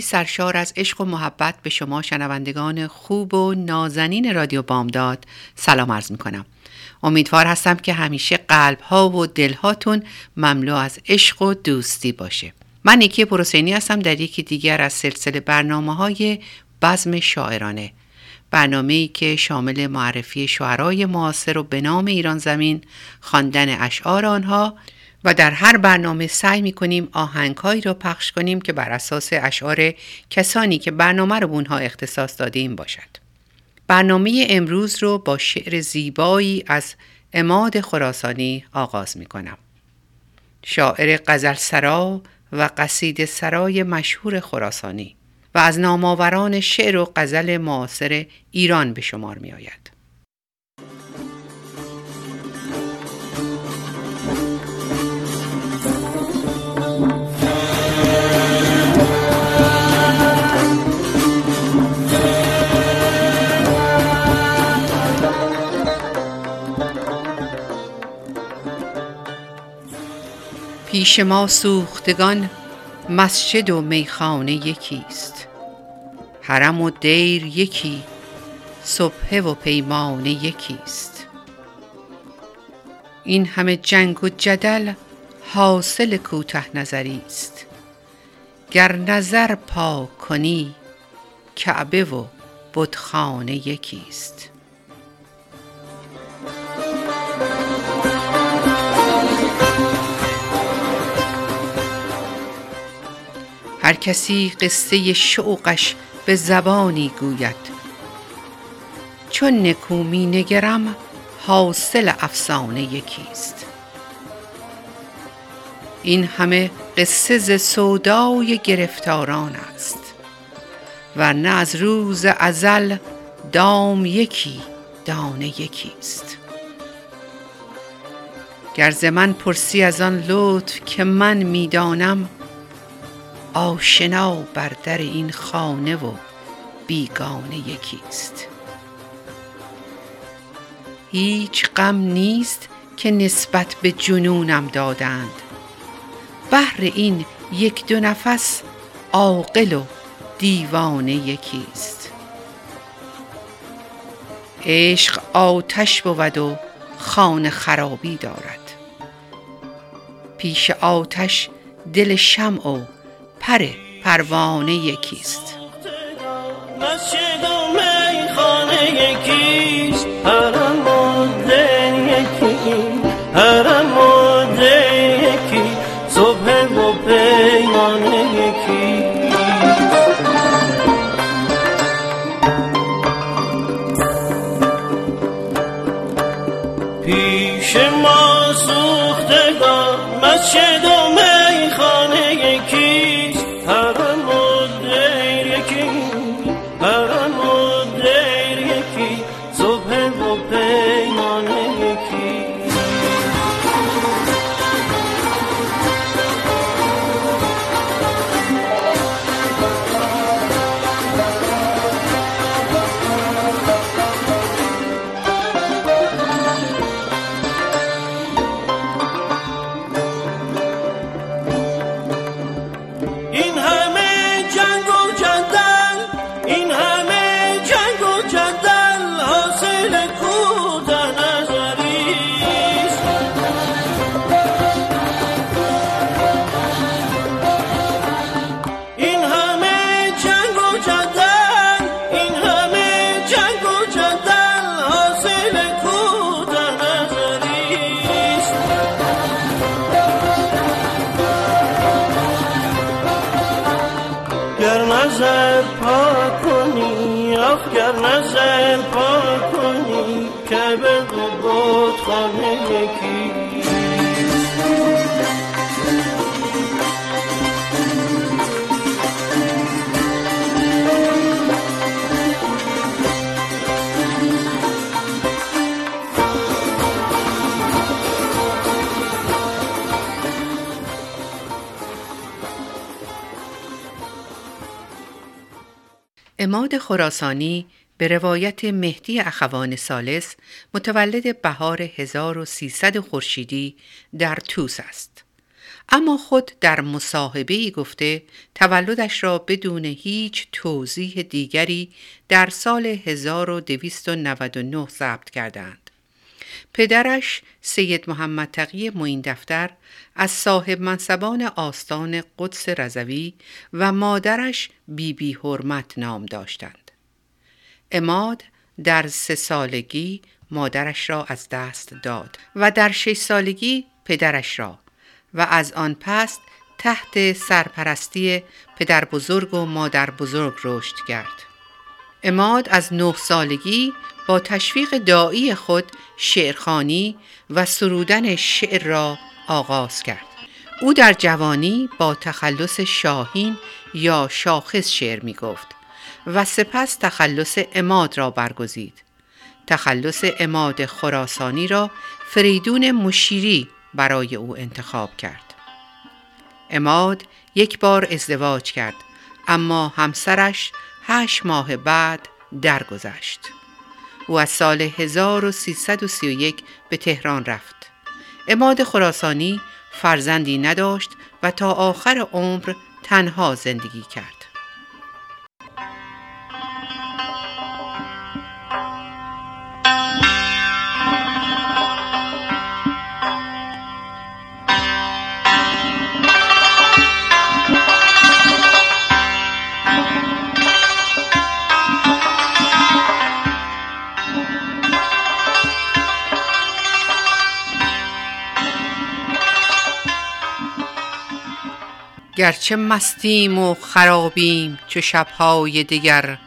سرشار از عشق و محبت به شما شنوندگان خوب و نازنین رادیو بامداد سلام عرض می کنم. امیدوار هستم که همیشه قلب ها و دل هاتون مملو از عشق و دوستی باشه. من نیکی پروسینی هستم در یکی دیگر از سلسله برنامه های بزم شاعرانه. برنامه ای که شامل معرفی شعرای معاصر و به نام ایران زمین، خواندن اشعار آنها و در هر برنامه سعی می کنیم آهنگهایی را پخش کنیم که بر اساس اشعار کسانی که برنامه رو اونها اختصاص دادیم باشد. برنامه امروز رو با شعر زیبایی از اماد خراسانی آغاز می کنم. شاعر غزل سرا و قصید سرای مشهور خراسانی و از نامآوران شعر و غزل معاصر ایران به شمار می آید. پیش ما سوختگان مسجد و میخانه یکیست. حرم و دیر یکی صبحه و پیمانه یکیست. این همه جنگ و جدل حاصل کوته نظری است گر نظر پاک کنی کعبه و بتخانه یکیست. هر کسی قصه شوقش به زبانی گوید. چون نکو می نگرم حاصل افسانه یکیست. این همه قصه ز سودای گرفتاران است و نه از روز ازل دام یکی دانه یکیست. گر ز من پرسی از آن لطف که من می‌دانم آشنا بر در این خانه و بیگانه یکیست. هیچ غم نیست که نسبت به جنونم دادند. بهر این یک دو نفس عاقل و دیوانه یکیست. عشق آتش بود و خانه خرابی دارد. پیش آتش دل شمع و پر پروانه یکیست. مسجد و میخانه یکیست پیش ما مسجد اماد خراسانی به روایت مهدی اخوان سالس متولد بهار 1300 خورشیدی در توس است. اما خود در مصاحبه گفته تولدش را بدون هیچ توضیح دیگری در سال 1299 ثبت کردند. پدرش سید محمد تقی معین دفتر از صاحب منصبان آستان قدس رضوی و مادرش بیبی بی حرمت نام داشتند. اماد در سه سالگی مادرش را از دست داد و در شش سالگی پدرش را و از آن پس تحت سرپرستی پدر بزرگ و مادر بزرگ رشد کرد. اماد از نه سالگی با تشویق دایی خود شعرخانی و سرودن شعر را آغاز کرد. او در جوانی با تخلص شاهین یا شاخص شعر می گفت و سپس تخلص اماد را برگزید. تخلص اماد خراسانی را فریدون مشیری برای او انتخاب کرد. اماد یک بار ازدواج کرد اما همسرش هشت ماه بعد درگذشت. او از سال 1331 به تهران رفت. اماد خراسانی فرزندی نداشت و تا آخر عمر تنها زندگی کرد. گرچه مستیم و خرابیم چو شبهای دگر.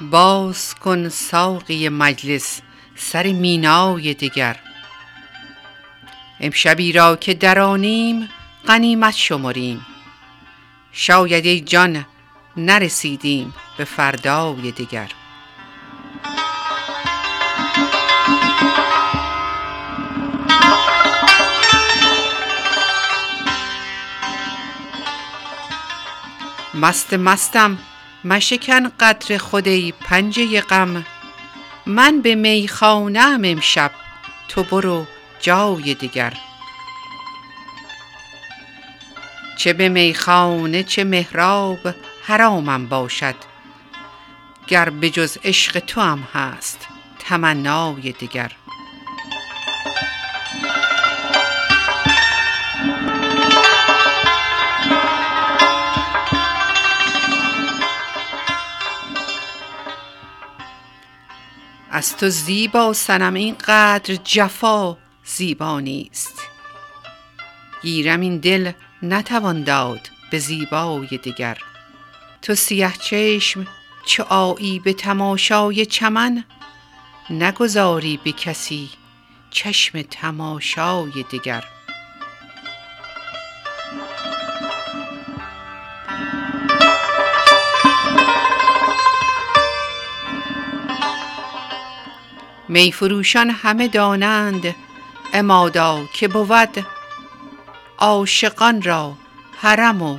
باز کن ساقی مجلس سر مینای دگر. امشبی را که درانیم غنیمت شمریم. شاید ای جان نرسیدیم به فردای دگر. مست مستم مشکن قدر خودی پنجه غم. من به میخانه ام امشب تو برو جای دیگر. چه به میخانه چه محراب حرامم باشد گر به جز عشق هم هست تمنای دیگر. از تو زیبا سنم اینقدر جفا زیبا نیست. گیرم این دل نتوان داد به زیبای دیگر تو سیه چشم چو آیی به تماشای چمن؟ نگذاری به کسی چشم تماشای دیگر میفروشان همه دانند امادا که بود عاشقان را حرم و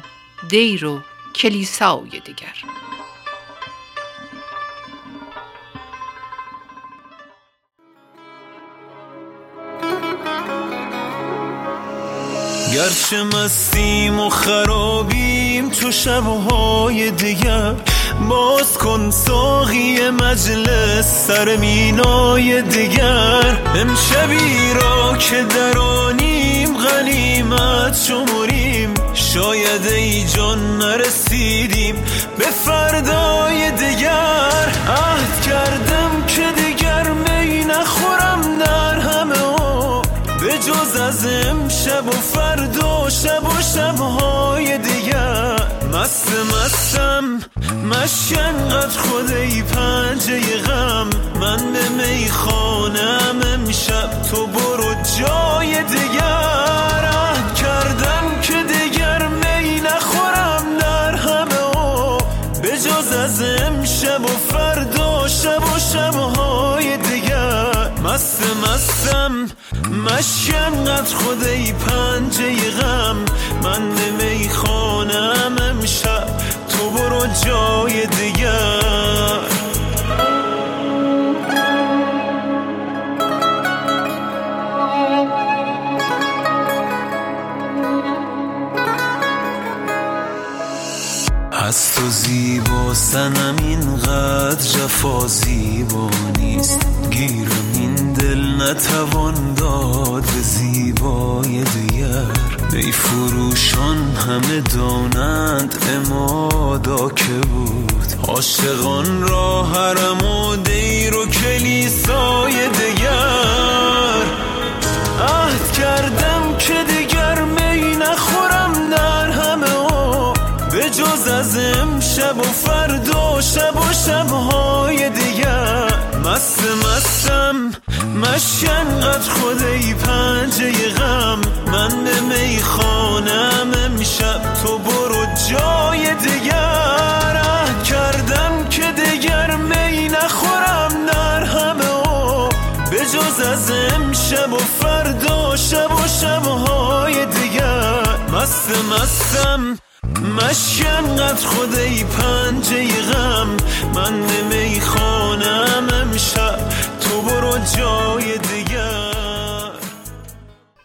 دیر و کلیسای دیگر. گرچه مستیم و خرابیم تو شبهای دیگر باز کن ساقی مجلس سر مینای دیگر. امشبی را که درانیم غنیمت شمریم. شاید ای جان نرسیدیم به فردای دیگر. عهد کردم که دیگر می نخورم در همه به جز از امشب و فردا شب و شبهای دیگر. مست مستم مشکن قد خود ای پنجه غم. من به میخانم امشب تو برو جای دیگر. کردم که دیگر می نخورم در همه به جز از امشب و فردا شب و شبهای دیگر. مست مستم مشکن قد خود ای پنجه غم. من به میخانم امشب تو برو جای دیگر از تو زیبا سنم اینقدر جفا زیبا نیست. گیرم نتوان داد به زیبای دیگر. ای فروشان همه دانند امادا که بود. عاشقان را حرم و دیر و کلیسای دیگر. عهد کردم که دیگر می نخورم در همه او به جز از امشب و فردا شب و شبهای مشکن قد خود ای پنجه غم. من به می خانم امشب تو برو جای دیگر. کردم که دیگر می نخورم. در همه او به جز از امشب و فردا شب و شبهای دیگر. مست مستم مشکن قد خود ای پنجه غم. من نمی خانم امشب برو جای دیگر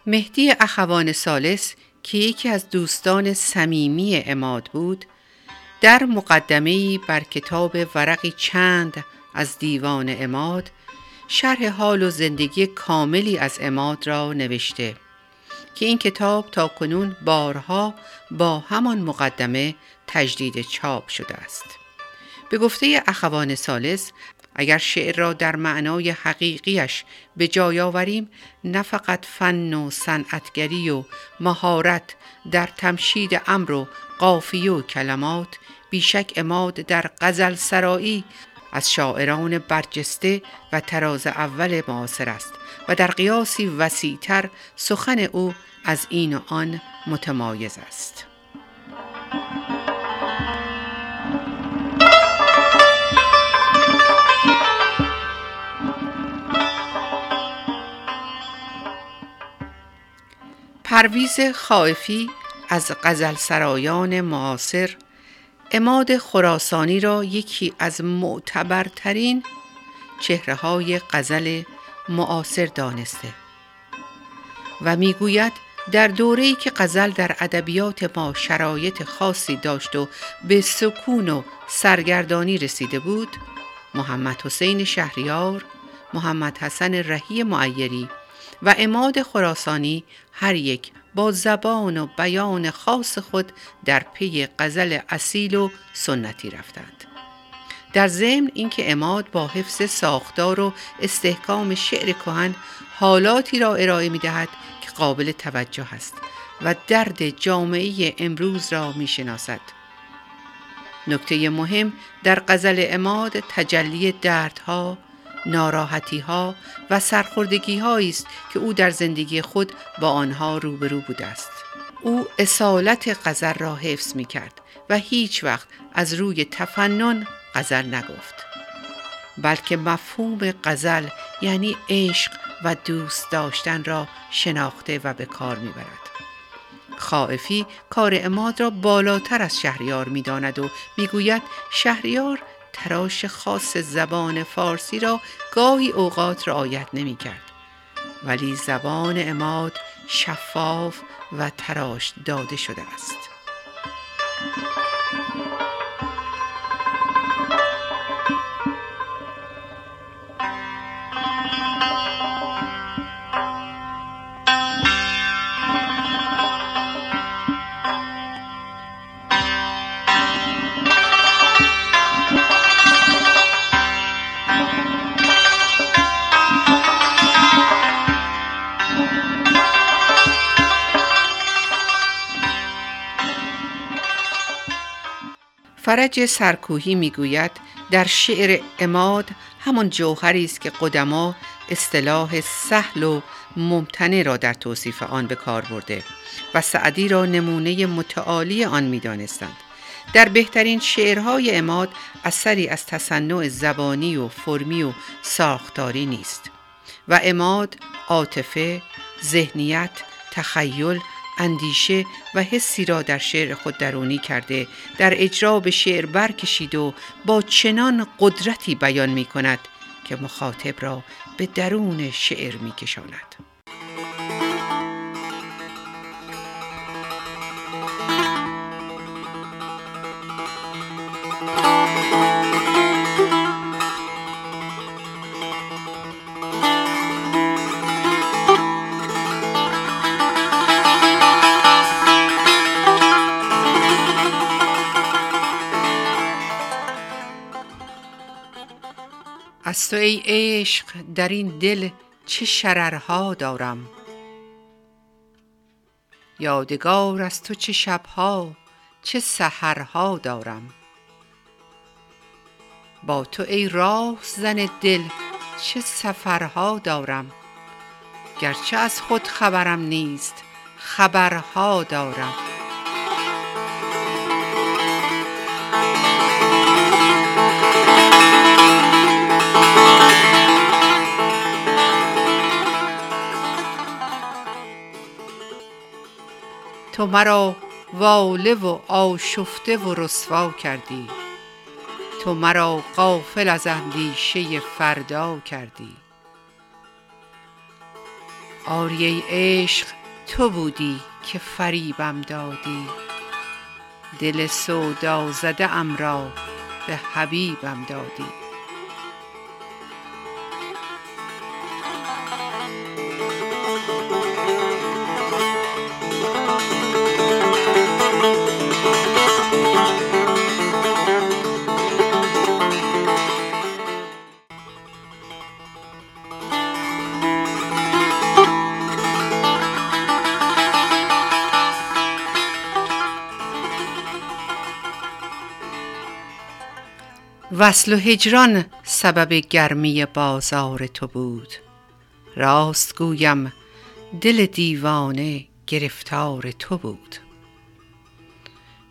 مهدی اخوان سالس که یکی از دوستان صمیمی اماد بود در مقدمه‌ای بر کتاب ورقی چند از دیوان اماد شرح حال و زندگی کاملی از اماد را نوشته که این کتاب تا کنون بارها با همان مقدمه تجدید چاپ شده است. به گفته اخوان سالس اگر شعر را در معنای حقیقیش به جای آوریم نه فقط فن و صنعتگری و مهارت در تمشید امر و قافیه و کلمات بیشک اماد در غزل سرایی از شاعران برجسته و تراز اول معاصر است و در قیاسی وسیعتر سخن او از این و آن متمایز است. پرویز خائفی از غزل سرایان معاصر اماد خراسانی را یکی از معتبرترین چهره های غزل معاصر دانسته و می‌گوید در دوره‌ای که غزل در ادبیات ما شرایط خاصی داشت و به سکون و سرگردانی رسیده بود محمد حسین شهریار محمد حسن رهی معیری و اماد خراسانی هر یک با زبان و بیان خاص خود در پی غزل اصیل و سنتی رفتند در ضمن اینکه اماد با حفظ ساختار و استحکام شعر کهن حالاتی را ارائه می دهد که قابل توجه است و درد جامعه امروز را می شناسد. نکته مهم در غزل اماد تجلی دردها، ناراحتی ها و سرخوردگی است که او در زندگی خود با آنها روبرو بوده است. او اصالت غزل را حفظ می کرد و هیچ وقت از روی تفنن غزل نگفت. بلکه مفهوم غزل یعنی عشق و دوست داشتن را شناخته و به کار می‌برد. خائفی کار اماد را بالاتر از شهریار می‌داند و می‌گوید شهریار تراش خاص زبان فارسی را گاهی اوقات رعایت نمی کرد. ولی زبان اماد شفاف و تراش داده شده است. فرج سرکوهی می‌گوید در شعر اماد همان جوهری است که قدما اصطلاح سهل و ممتنع را در توصیف آن به کار برده و سعدی را نمونه متعالی آن می‌دانستند. در بهترین شعرهای اماد اثری از تصنع زبانی و فرمی و ساختاری نیست و اماد عاطفه ذهنیت تخیل اندیشه و حسی را در شعر خود درونی کرده در اجرا به شعر برکشید و با چنان قدرتی بیان می کند که مخاطب را به درون شعر می کشاند. ای عشق در این دل چه شررها دارم. یادگار از تو چه شبها چه سحرها دارم. با تو ای راهزن دل چه سفرها دارم. گرچه از خود خبرم نیست خبرها دارم. تو مرا واله و آشفته و رسوا کردی. تو مرا غافل از اندیشه فردا کردی. آری عشق تو بودی که فریبم دادی. دل سودا زده ام را به حبیبم دادی. وصل و هجران سبب گرمی بازار تو بود. راست گویم دل دیوانه گرفتار تو بود.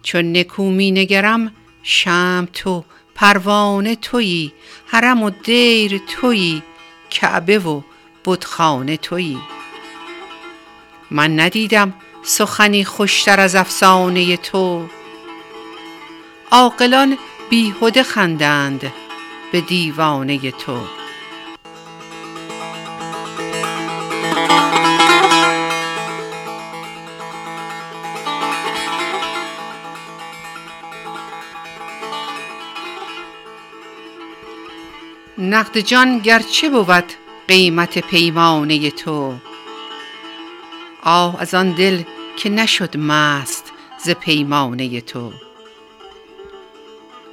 چون نکو می نگرم شمع تو پروانه تویی حرم و دیر تویی کعبه و بتخانه تویی. من ندیدم سخنی خوشتر از افسانه تو. عاقلان بیهده خندند به دیوانه تو. نقد جان گرچه بود قیمت پیمانه تو. آه از آن دل که نشد مست ز پیمانه تو.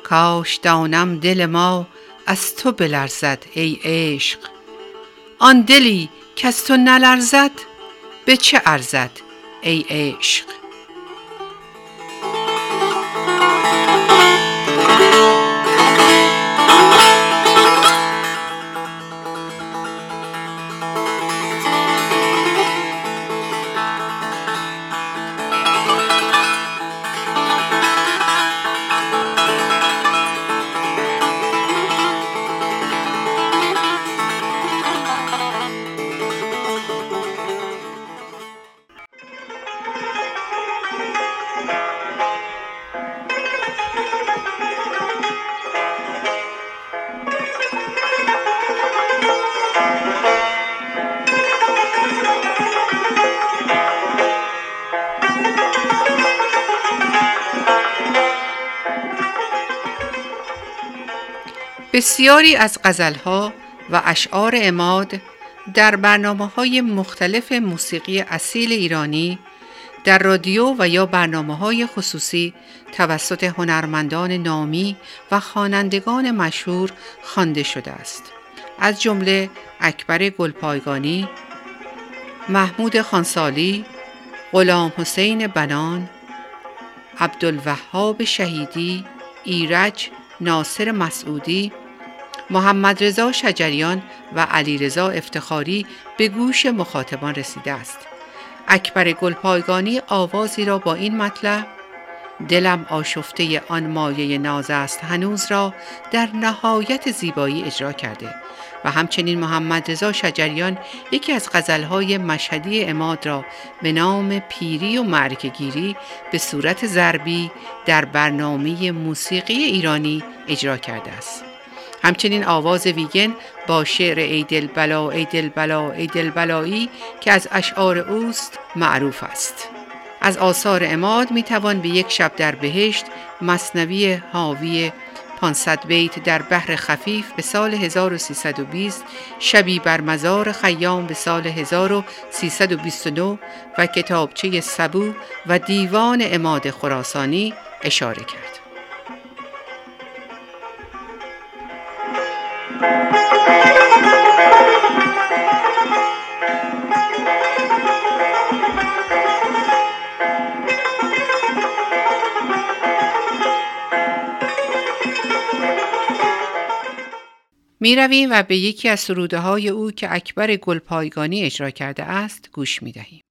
کاش دانم دل ما از تو بلرزد ای عشق. آن دلی کز تو نلرزد به چه ارزد ای عشق؟ بسیاری از غزلها و اشعار اماد در برنامه های مختلف موسیقی اصیل ایرانی در رادیو و یا برنامه های خصوصی توسط هنرمندان نامی و خوانندگان مشهور خوانده شده است. از جمله اکبر گلپایگانی محمود خانسالی غلام حسین بنان عبدالوهاب شهیدی ایرج ناصر مسعودی محمد رضا شجریان و علی رضا افتخاری به گوش مخاطبان رسیده است. اکبر گلپایگانی آوازی را با این مطلب دلم آشفته آن مایه ناز است هنوز را در نهایت زیبایی اجرا کرده و همچنین محمد رضا شجریان یکی از غزلهای مشهدی اماد را به نام پیری و مرکگیری به صورت ضربی در برنامه موسیقی ایرانی اجرا کرده است. همچنین آواز ویگن با شعر ای دل بلا ای دل بلا ای دل بلایی که از اشعار اوست معروف است از آثار اماد می توان به یک شب در بهشت مصنوی حاوی 500 بیت در بحر خفیف به سال 1320 شبی بر مزار خیام به سال 1329 و کتابچه سبو و دیوان اماد خراسانی اشاره کرد. می و به یکی از سروده های او که اکبر گلپایگانی اجرا کرده است گوش می دهیم.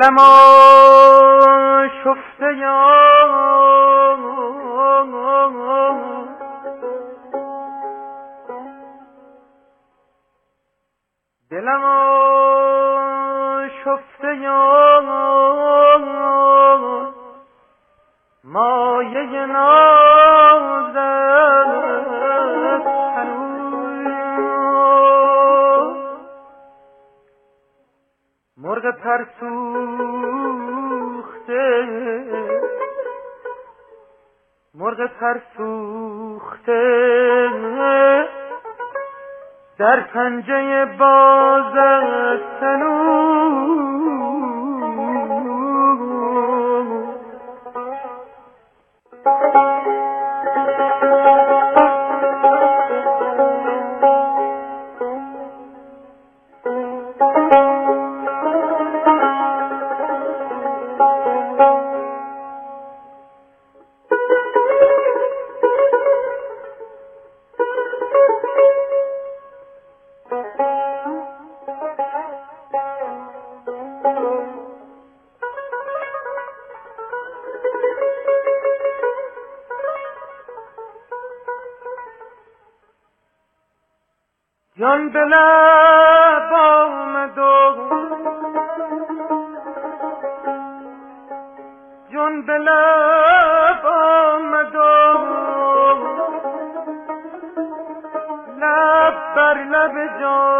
دلم مرغ ترسوخته در پنجه بازت هنوز جان به لب آمد و جان به لب آمد و لب بر لب جانان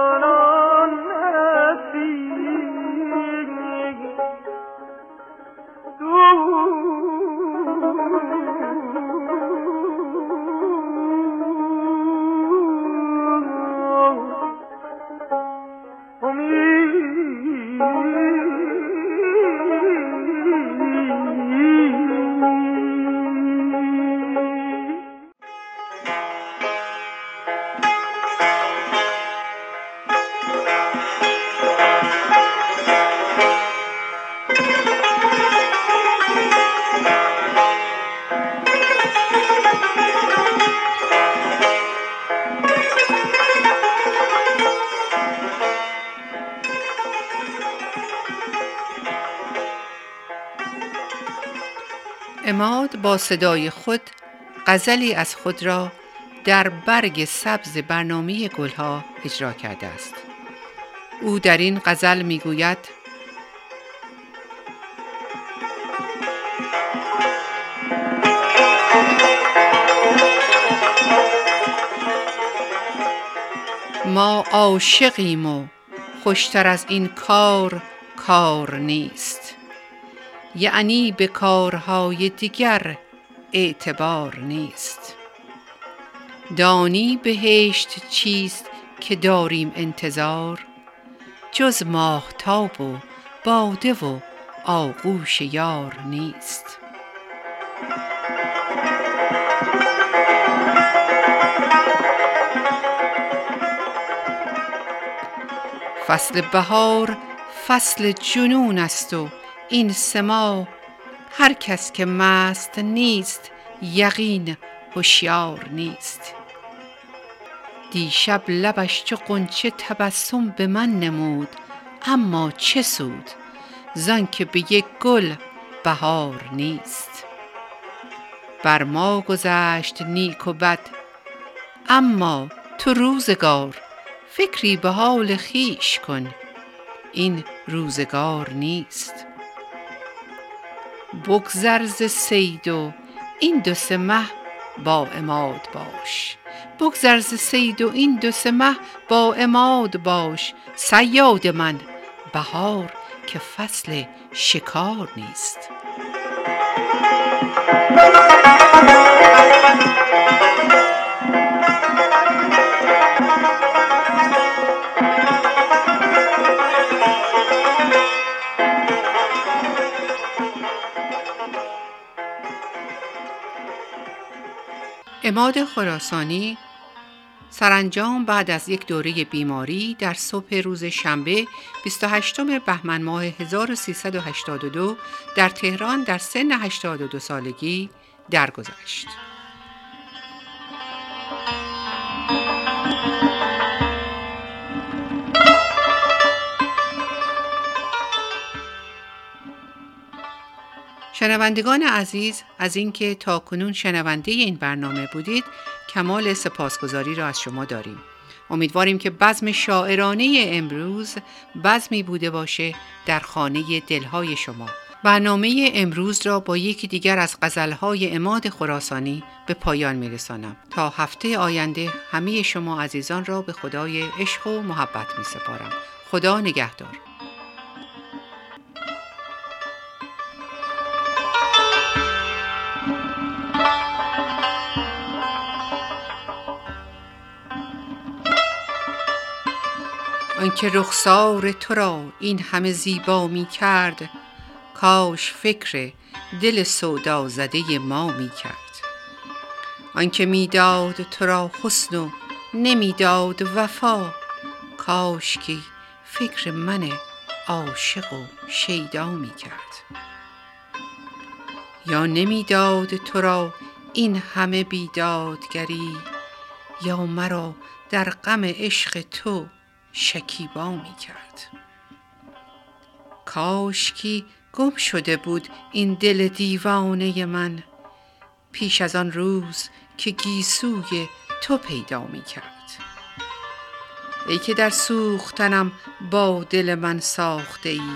با صدای خود غزلی از خود را در برگ سبز برنامه گلها اجرا کرده است. او در این غزل می‌گوید ما عاشقیم و خوشتر از این کار کار نیست یعنی به کارهای دیگر اعتبار نیست. دانی بهشت چیست که داریم انتظار؟ جز ماهتاب و باده و آغوش یار نیست. فصل بهار فصل جنون است و این سما هر کس که مست نیست یقین هوشیار نیست. دیشب لبش چو غنچه تبسم به من نمود اما چه سود؟ زان که به یک گل بهار نیست. بر ما گذشت نیک و بد اما تو روزگار فکری به حال خیش کن این روزگار نیست. بگذر ز صید و این دو سه مه با اماد باش. بگذر ز صید و این دو سه مه با اماد باش. صیاد من بهار که فصل شکار نیست. اماد خراسانی سرانجام بعد از یک دوره بیماری در صبح روز شنبه 28 بهمن ماه 1382 در تهران در سن 82 سالگی درگذشت. شنوندگان عزیز از اینکه تا کنون شنونده این برنامه بودید کمال سپاسگزاری را از شما داریم. امیدواریم که بزم شاعرانه امروز بزمی بوده باشه در خانه دلهای شما. برنامه امروز را با یکی دیگر از غزلهای اماد خراسانی به پایان میرسانم. تا هفته آینده همه شما عزیزان را به خدای عشق و محبت می سپارم خدا نگهدار. آنکه رخسار تو را این همه زیبا می کرد کاش فکر دل سودا زده ما می کرد. آنکه می‌داد تو را حسن و نمی‌داد وفا کاش که فکر من عاشق و شیدا می کرد. یا نمی‌داد تو را این همه بیدادگری یا مرا در غم عشق تو شکیبا می کرد کاشکی گم شده بود این دل دیوانه من پیش از آن روز که گیسوی تو پیدا می کرد ای که در سوختنم با دل من ساخته ای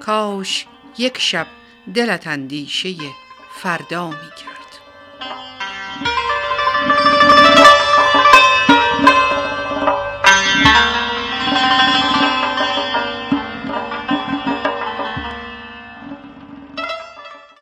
کاش یک شب دلت اندیشه فردا می کرد